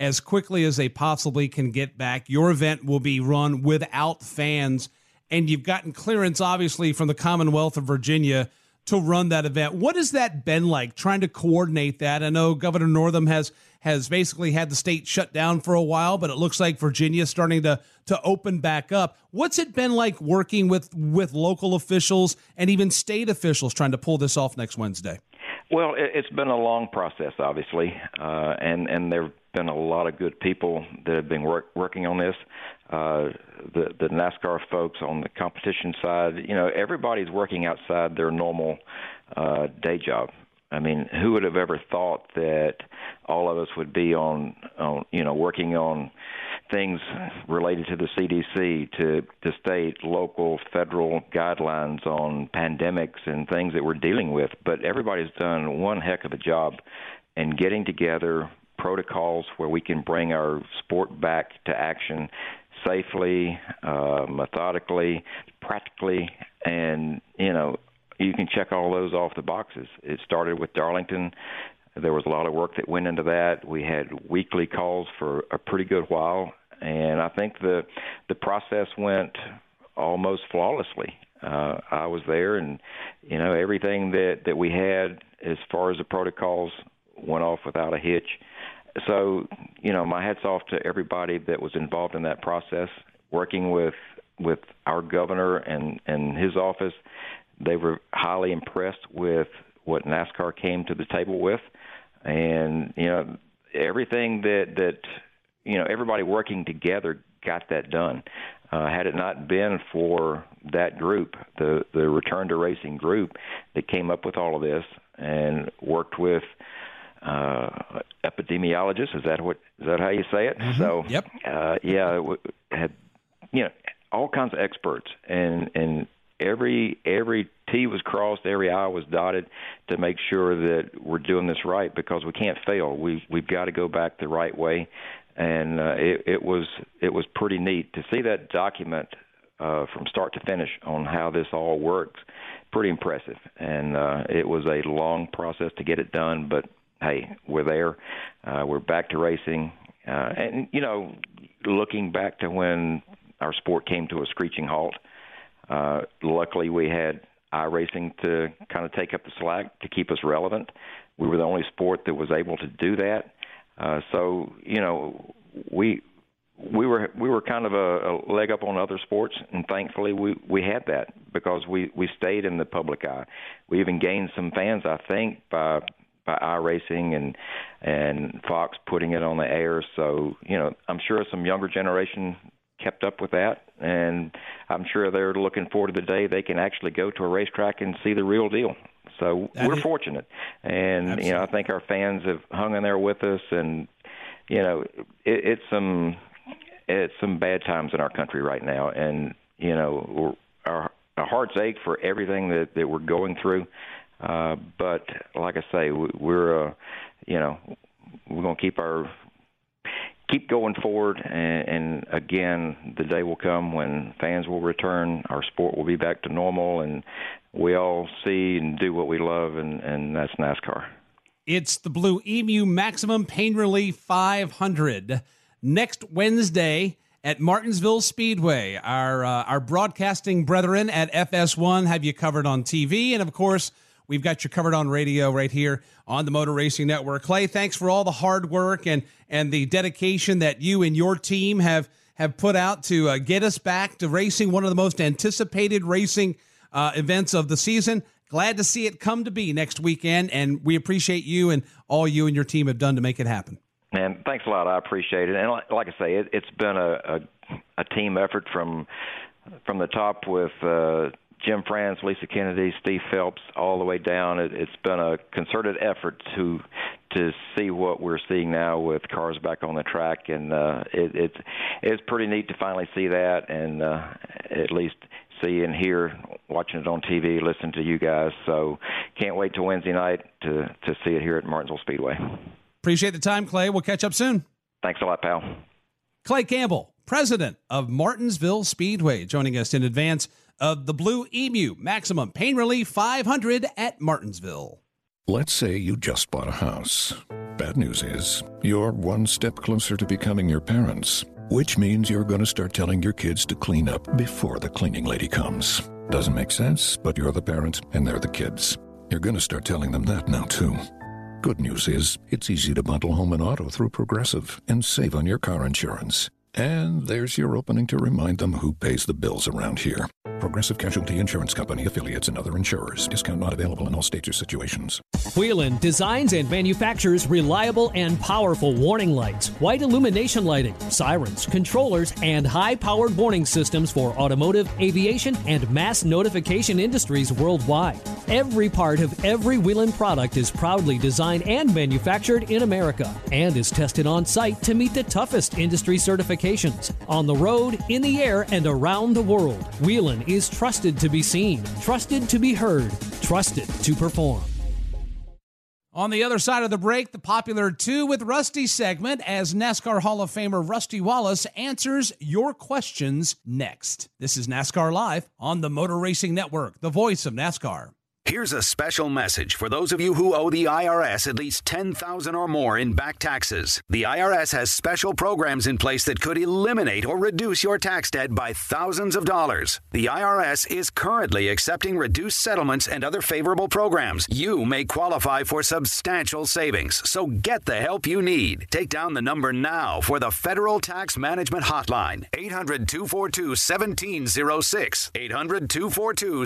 as quickly as they possibly can get back. Your event will be run without fans, and you've gotten clearance, obviously, from the Commonwealth of Virginia to run that event. What has that been like trying to coordinate that? I know Governor Northam has has basically had the state shut down for a while, but it looks like Virginia is starting to to open back up. What's it been like working with with local officials and even state officials trying to pull this off next Wednesday? Well, it's been a long process, obviously, uh, and and there have been a lot of good people that have been work, working on this. uh, the the NASCAR folks on the competition side, you know, everybody's working outside their normal uh, day job. I mean, who would have ever thought that all of us would be on, on you know, working on things related to the CDC, to to state, local, federal guidelines on pandemics and things that we're dealing with. But everybody's done one heck of a job in getting together protocols where we can bring our sport back to action safely, uh, methodically, practically, and you know you can check all those off the boxes. It started with Darlington. There was a lot of work that went into that. We had weekly calls for a pretty good while, and I think the the process went almost flawlessly. Uh, I was there, and you know everything that that we had as far as the protocols went off without a hitch. So you know, my hats off to everybody that was involved in that process, working with with our governor and and his office. They were highly impressed with what NASCAR came to the table with, and you know everything that that you know everybody working together got that done. Uh, had it not been for that group, the the Return to Racing group that came up with all of this and worked with uh, epidemiologists, is that what is that how you say it? Mm-hmm. So yep, uh, yeah, had you know all kinds of experts and and every every T was crossed, every I was dotted to make sure that we're doing this right because we can't fail. We we've got to go back the right way, and uh, it, it was it was pretty neat to see that document uh, from start to finish on how this all works. Pretty impressive, and uh, it was a long process to get it done, but hey, we're there. Uh, we're back to racing, uh, and you know, looking back to when our sport came to a screeching halt uh, luckily, we had iRacing to kind of take up the slack to keep us relevant. We were the only sport that was able to do that. Uh, so you know, we we were we were kind of a, a leg up on other sports, and thankfully we we had that because we we stayed in the public eye. We even gained some fans, I think, by by iRacing and and Fox putting it on the air. So you know, I'm sure some younger generation kept up with that, and I'm sure they're looking forward to the day they can actually go to a racetrack and see the real deal. So that we're is, fortunate, and absolutely. you know I think our fans have hung in there with us, and you know it, it's some it's some bad times in our country right now, and you know our our hearts ache for everything that that we're going through. Uh, but like I say, we, we're uh, you know we're going to keep our keep going forward. And, and again, the day will come when fans will return, our sport will be back to normal, and we all see and do what we love, and, and that's NASCAR. It's the Blue Emu Maximum Pain Relief 500 next Wednesday at Martinsville Speedway. Our uh, our broadcasting brethren at FS1 have you covered on TV, and of course We've got you covered on radio right here on the Motor Racing Network. Clay, thanks for all the hard work and and the dedication that you and your team have have put out to uh, get us back to racing, one of the most anticipated racing uh, events of the season. Glad to see it come to be next weekend, and we appreciate you and all you and your team have done to make it happen. And thanks a lot. I appreciate it. And like, I say, it, has been a, a, a team effort from from the top with uh, Jim France, Lesa Kennedy, Steve Phelps, all the way down. It, it's been a concerted effort to to see what we're seeing now with cars back on the track, and uh, it, it's it's pretty neat to finally see that, and uh, at least see and hear watching it on TV, listen to you guys. So can't wait till Wednesday night to to see it here at Martinsville Speedway. Appreciate the time, Clay. We'll catch up soon. Thanks a lot, pal. Clay Campbell, president of Martinsville Speedway, joining us in advance of the Blue Emu Maximum Pain Relief 500 at Martinsville. Let's say you just bought a house. Bad news is, you're one step closer to becoming your parents, which means you're going to start telling your kids to clean up before the cleaning lady comes. Doesn't make sense, but you're the parent and they're the kids. You're going to start telling them that now, too. Good news is, it's easy to bundle home and auto through Progressive and save on your car insurance. And there's your opening to remind them who pays the bills around here. Progressive Casualty Insurance Company affiliates and other insurers. Discount not available in all states or situations. Whelen designs and manufactures reliable and powerful warning lights, white illumination lighting, sirens, controllers, and high powered warning systems for automotive, aviation, and mass notification industries worldwide. Every part of every Whelen product is proudly designed and manufactured in America and is tested on site to meet the toughest industry certifications on the road, in the air, and around the world. Whelen is trusted to be seen, trusted to be heard, trusted to perform. On the other side of the break, the popular Two with Rusty segment as NASCAR Hall of Famer Rusty Wallace answers your questions next. This is NASCAR Live on the Motor Racing Network, the voice of NASCAR. Here's a special message for those of you who owe the IRS at least 10,000 or more in back taxes. The IRS has special programs in place that could eliminate or reduce your tax debt by thousands of dollars. The IRS is currently accepting reduced settlements and other favorable programs. You may qualify for substantial savings, so get the help you need. Take down the number now for the Federal Tax Management Hotline 800-242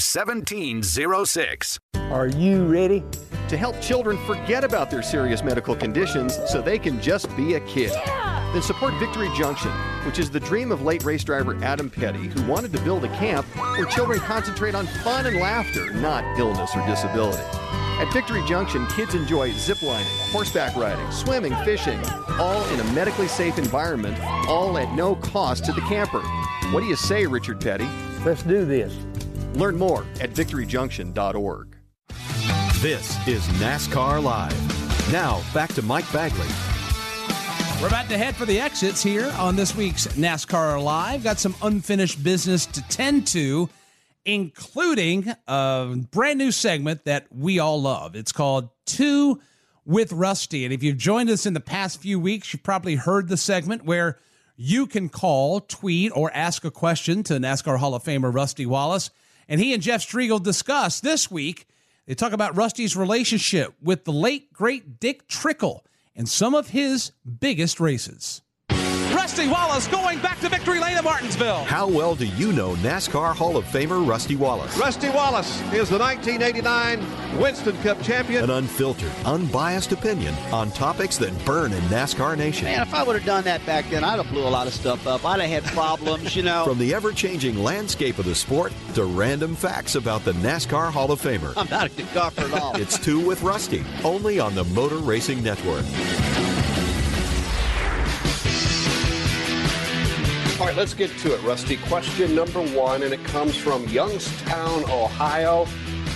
1706. 800-242 1706. Are you ready? To help children forget about their serious medical conditions so they can just be a kid. Yeah! Then support Victory Junction, which is the dream of late race driver Adam Petty, who wanted to build a camp where children concentrate on fun and laughter, not illness or disability. At Victory Junction, kids enjoy ziplining, horseback riding, swimming, fishing, all in a medically safe environment, all at no cost to the camper. What do you say, Richard Petty? Let's do this. Learn more at victoryjunction.org. This is NASCAR Live. Now, back to Mike Bagley. We're about to head for the exits here on this week's NASCAR Live. Got some unfinished business to tend to, including a brand new segment that we all love. It's called Two with Rusty. And if you've joined us in the past few weeks, you've probably heard the segment where you can call, tweet, or ask a question to NASCAR Hall of Famer Rusty Wallace. And he and Jeff Striegle discuss this week. They talk about Rusty's relationship with the late, great Dick Trickle and some of his biggest races. Rusty Wallace going back to victory lane at Martinsville. How well do you know NASCAR Hall of Famer Rusty Wallace? Rusty Wallace is the 1989 Winston Cup champion. An unfiltered, unbiased opinion on topics that burn in NASCAR Nation. Man, if I would have done that back then, I'd have blew a lot of stuff up. I'd have had problems, you know. [LAUGHS] From the ever-changing landscape of the sport to random facts about the NASCAR Hall of Famer. I'm not a good golfer at all. it's Two with Rusty, only on the Motor Racing Network. All right, let's get to it, Rusty. Question number one, and it comes from Youngstown, Ohio.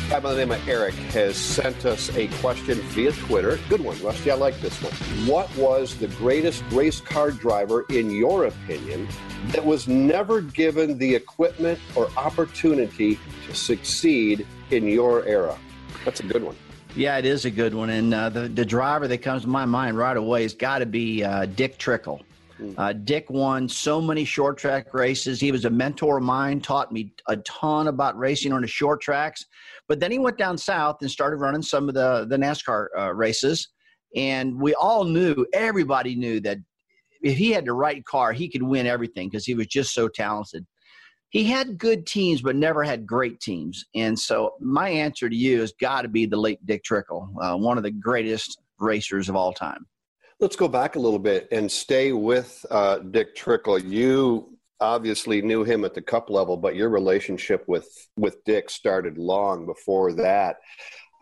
A guy by the name of Eric has sent us a question via Twitter. Good one, Rusty. I like this one. What was the greatest race car driver, in your opinion, that was never given the equipment or opportunity to succeed in your era? That's a good one. Yeah, it is a good one. And uh, the, the driver that comes to my mind right away has got to be uh, Dick Trickle. Uh, Dick won so many short track races. He was a mentor of mine, taught me a ton about racing on the short tracks. But then he went down south and started running some of the, the NASCAR uh, races. And we all knew, everybody knew that if he had the right car, he could win everything because he was just so talented. He had good teams, but never had great teams. And so my answer to you has got to be the late Dick Trickle, uh, one of the greatest racers of all time. Let's go back a little bit and stay with uh, Dick Trickle. You obviously knew him at the cup level, but your relationship with with Dick started long before that.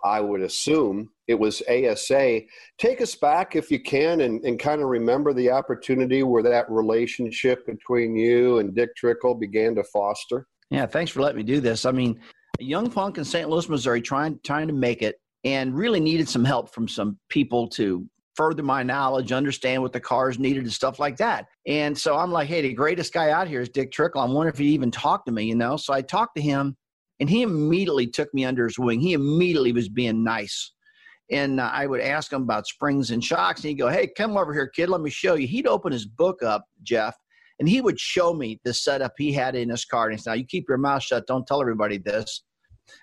I would assume it was ASA. Take us back if you can and, and kind of remember the opportunity where that relationship between you and Dick Trickle began to foster. Yeah, thanks for letting me do this. I mean, a young punk in St. Louis, Missouri, trying trying to make it and really needed some help from some people to further my knowledge, understand what the cars needed and stuff like that. And so I'm like, hey, the greatest guy out here is Dick Trickle. I wonder if he even talked to me, you know? So I talked to him and he immediately took me under his wing. He immediately was being nice. And uh, I would ask him about springs and shocks. And he'd go, hey, come over here, kid. Let me show you. He'd open his book up, Jeff, and he would show me the setup he had in his car. And he said, now you keep your mouth shut. Don't tell everybody this.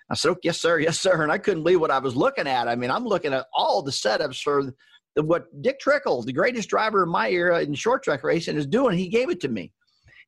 I said, oh, yes, sir. Yes, sir. And I couldn't believe what I was looking at. I mean, I'm looking at all the setups for what Dick Trickle, the greatest driver in my era in short track racing, is doing. He gave it to me.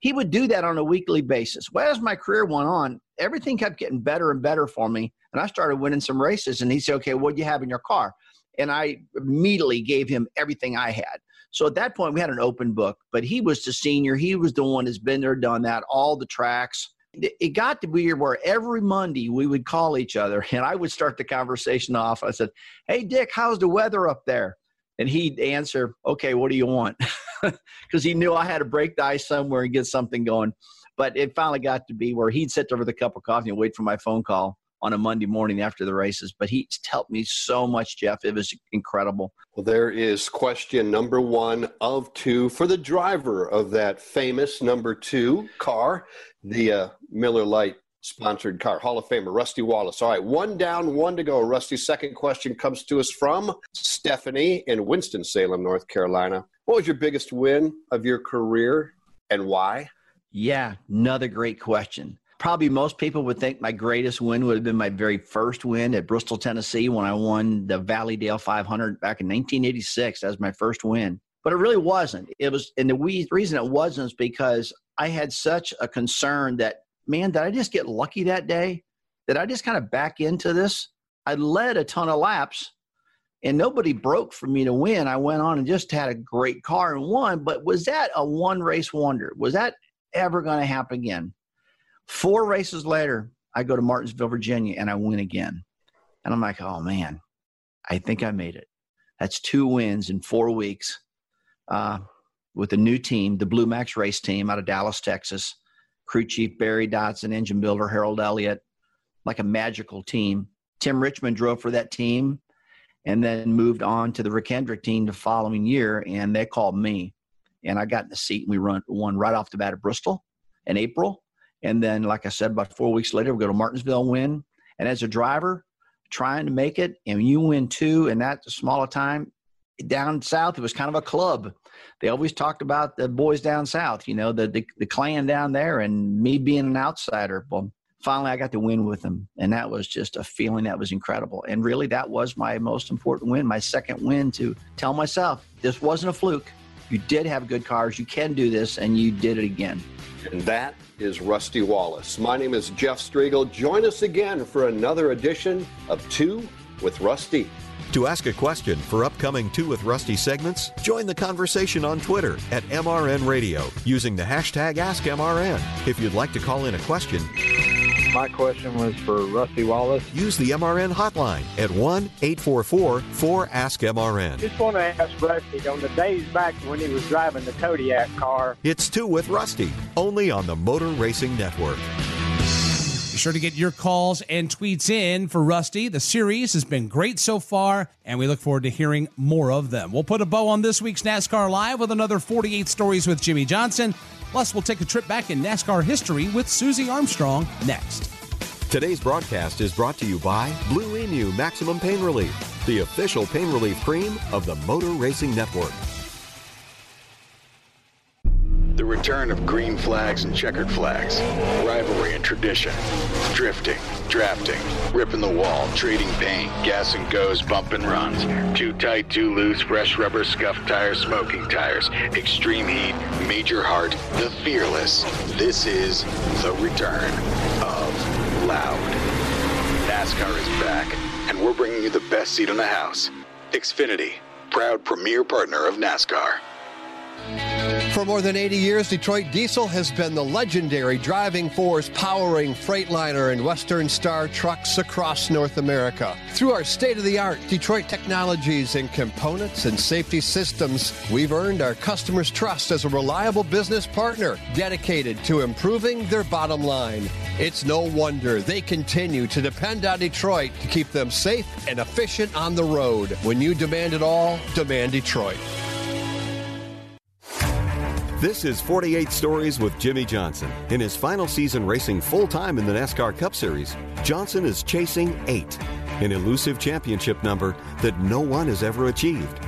he would do that on a weekly basis. Well, as my career went on, everything kept getting better and better for me. And I started winning some races. And he said, Okay, what do you have in your car? And I immediately gave him everything I had. So at that point, we had an open book, but he was the senior. He was the one that's been there, done that, all the tracks. It got to be where every Monday we would call each other and I would start the conversation off. I said, Hey, Dick, how's the weather up there? And he'd answer, Okay, what do you want? [LAUGHS] Because he knew I had to break the ice somewhere and get something going. But it finally got to be where he'd sit over a cup of coffee and wait for my phone call on a Monday morning after the races. But he's helped me so much, Jeff. It was incredible. Well, there is question number one of two for the driver of that famous number two car, the uh, Miller Lite sponsored car, Hall of Famer Rusty Wallace. All right, one down, one to go. Rusty, second question comes to us from Stephanie in Winston-Salem, North Carolina. What was your biggest win of your career and why? Yeah, another great question probably most people would think my greatest win would have been my very first win at Bristol, Tennessee, when I won the Valleydale 500 back in 1986. That was my first win. But it really wasn't. It was, and the reason it wasn't is because I had such a concern that, man, did I just get lucky that day? Did I just kind of back into this? I led a ton of laps and nobody broke for me to win. I went on and just had a great car and won. But was that a one race wonder? Was that ever going to happen again? Four races later, I go to Martinsville, Virginia, and I win again. And I'm like, oh man, I think I made it. That's two wins in four weeks uh, with a new team, the Blue Max race team out of Dallas, Texas. Crew chief Barry Dodson, engine builder Harold Elliott, like a magical team. Tim Richmond drove for that team and then moved on to the Rick Hendrick team the following year, and they called me. And I got in the seat, and we run, won right off the bat at Bristol in April. And then, like I said, about four weeks later, we go to Martinsville, win. And as a driver, trying to make it, and you win two in that smaller time, down south, it was kind of a club. They always talked about the boys down south, you know, the, the, the clan down there, and me being an outsider. Well, finally, I got to win with them, and that was just a feeling that was incredible. And really, that was my most important win, my second win to tell myself this wasn't a fluke. You did have good cars. You can do this, and you did it again. And that is Rusty Wallace. My name is Jeff Striegle. Join us again for another edition of Two with Rusty. To ask a question for upcoming Two with Rusty segments, join the conversation on Twitter at MRN Radio using the hashtag AskMRN. If you'd like to call in a question, my question was for Rusty Wallace. Use the MRN hotline at 1 844 4 Ask MRN. Just want to ask Rusty on the days back when he was driving the Kodiak car. It's Two with Rusty, only on the Motor Racing Network. Be sure to get your calls and tweets in for Rusty. The series has been great so far, and we look forward to hearing more of them. We'll put a bow on this week's NASCAR Live with another 48 stories with Jimmie Johnson. Plus, we'll take a trip back in NASCAR history with Susie Armstrong next. Today's broadcast is brought to you by Blue Emu Maximum Pain Relief, the official pain relief cream of the Motor Racing Network. The return of green flags and checkered flags, rivalry and tradition, drifting, drafting, ripping the wall, trading paint, gas and goes, bump and runs, too tight, too loose, fresh rubber, scuffed tires, smoking tires, extreme heat, major heart, the fearless. This is the return of Loud. NASCAR is back, and we're bringing you the best seat in the house. Xfinity, proud premier partner of NASCAR. For more than 80 years, Detroit Diesel has been the legendary driving force powering Freightliner and Western Star trucks across North America. Through our state of the art Detroit technologies and components and safety systems, we've earned our customers' trust as a reliable business partner dedicated to improving their bottom line. It's no wonder they continue to depend on Detroit to keep them safe and efficient on the road. When you demand it all, demand Detroit. This is 48 Stories with Jimmie Johnson. In his final season racing full time in the NASCAR Cup Series, Johnson is chasing eight, an elusive championship number that no one has ever achieved.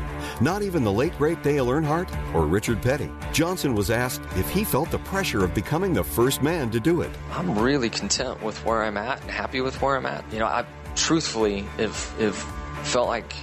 Not even the late great Dale Earnhardt or Richard Petty. Johnson was asked if he felt the pressure of becoming the first man to do it. I'm really content with where I'm at and happy with where I'm at. You know, I truthfully have, have felt like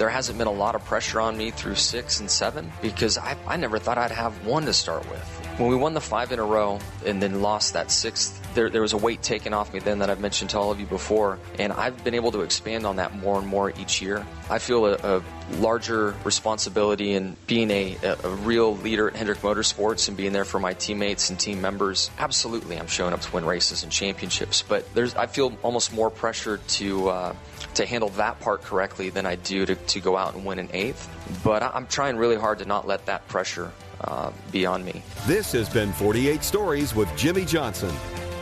there hasn't been a lot of pressure on me through six and seven because I, I never thought I'd have one to start with. When we won the five in a row and then lost that sixth, there, there was a weight taken off me then that I've mentioned to all of you before, and I've been able to expand on that more and more each year. I feel a, a larger responsibility in being a, a, real leader at Hendrick Motorsports and being there for my teammates and team members. Absolutely, I'm showing up to win races and championships, but there's I feel almost more pressure to uh, to handle that part correctly than I do to, to go out and win an eighth. But I'm trying really hard to not let that pressure uh, be on me. This has been 48 Stories with Jimmie Johnson.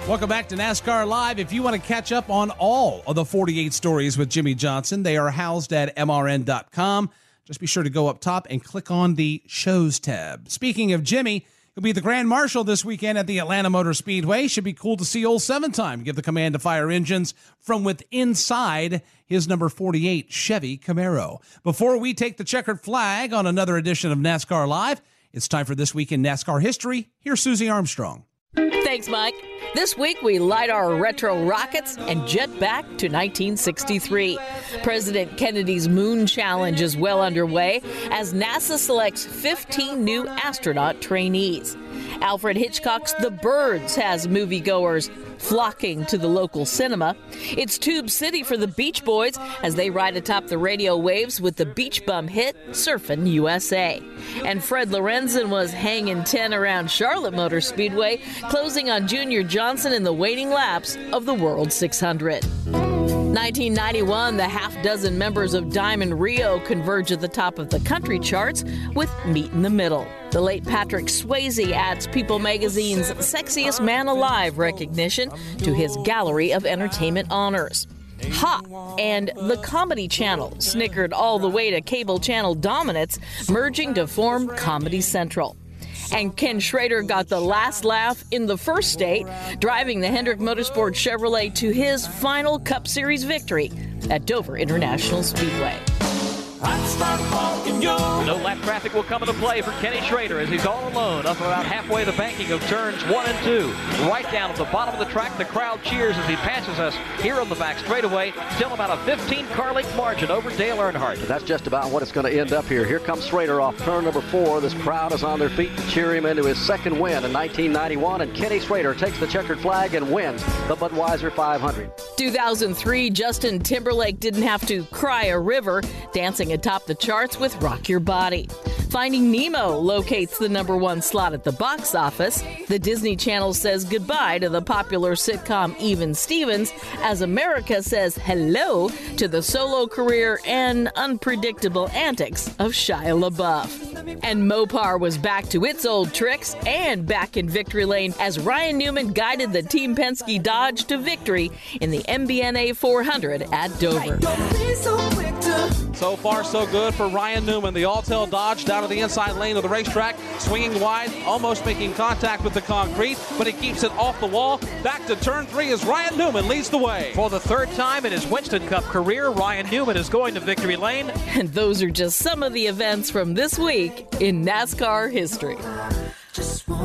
Welcome back to NASCAR Live. If you want to catch up on all of the 48 stories with Jimmie Johnson, they are housed at MRN.com. Just be sure to go up top and click on the shows tab. Speaking of Jimmie, he'll be the Grand Marshal this weekend at the Atlanta Motor Speedway. Should be cool to see old seven time give the command to fire engines from within inside his number 48 Chevy Camaro. Before we take the checkered flag on another edition of NASCAR Live, it's time for this week in NASCAR history. Here's Susie Armstrong. Thanks, Mike. This week we light our retro rockets and jet back to 1963. President Kennedy's Moon Challenge is well underway as NASA selects 15 new astronaut trainees. Alfred Hitchcock's The Birds has moviegoers flocking to the local cinema. It's Tube City for the Beach Boys as they ride atop the radio waves with the beach bum hit Surfin' USA. And Fred Lorenzen was hanging 10 around Charlotte Motor Speedway, closing on Junior Johnson in the waiting laps of the World 600. 1991, the half dozen members of Diamond Rio converge at the top of the country charts with Meet in the Middle. The late Patrick Swayze adds People magazine's Sexiest Man Alive recognition to his gallery of entertainment honors. Ha! And the Comedy Channel, snickered all the way to cable channel dominance, merging to form Comedy Central. And Ken Schrader got the last laugh in the first state, driving the Hendrick Motorsport Chevrolet to his final Cup Series victory at Dover International Speedway. No lap traffic will come into play for Kenny Schrader as he's all alone up about halfway the banking of turns one and two. Right down at the bottom of the track, the crowd cheers as he passes us here on the back straightaway. Still about a 15 car length margin over Dale Earnhardt. That's just about what it's going to end up here. Here comes Schrader off turn number four. This crowd is on their feet to cheer him into his second win in 1991, and Kenny Schrader takes the checkered flag and wins the Budweiser 500. 2003, Justin Timberlake didn't have to cry a river, dancing atop the charts with Rock Your Body. Finding Nemo locates the number one slot at the box office. The Disney Channel says goodbye to the popular sitcom Even Stevens as America says hello to the solo career and unpredictable antics of Shia LaBeouf. And Mopar was back to its old tricks and back in victory lane as Ryan Newman guided the Team Penske Dodge to victory in the MBNA 400 at Dover. So far, so good for Ryan Newman. The Alltel Dodge down to the inside lane of the racetrack, swinging wide, almost making contact with the concrete, but he keeps it off the wall. Back to turn three as Ryan Newman leads the way. For the third time in his Winston Cup career, Ryan Newman is going to victory lane. And those are just some of the events from this week in NASCAR history.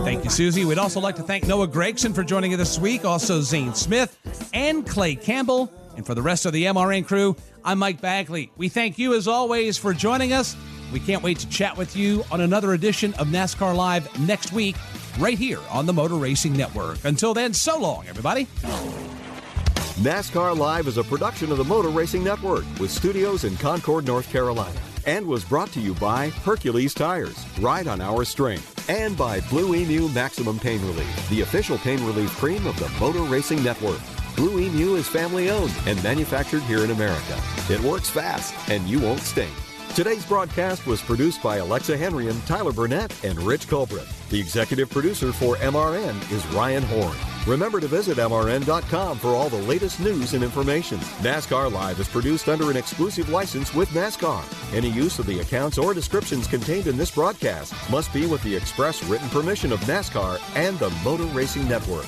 Thank you, Susie. We'd also like to thank Noah Gragson for joining us this week, also Zane Smith and Clay Campbell. And for the rest of the MRN crew, I'm Mike Bagley. We thank you as always for joining us. We can't wait to chat with you on another edition of NASCAR Live next week, right here on the Motor Racing Network. Until then, so long, everybody. NASCAR Live is a production of the Motor Racing Network with studios in Concord, North Carolina, and was brought to you by Hercules Tires, ride on our strength, and by Blue Emu Maximum Pain Relief, the official pain relief cream of the Motor Racing Network. Blue Emu is family owned and manufactured here in America. It works fast and you won't stink. Today's broadcast was produced by Alexa Henry and Tyler Burnett and Rich Culbreth. The executive producer for MRN is Ryan Horn. Remember to visit MRN.com for all the latest news and information. NASCAR Live is produced under an exclusive license with NASCAR. Any use of the accounts or descriptions contained in this broadcast must be with the express written permission of NASCAR and the Motor Racing Network.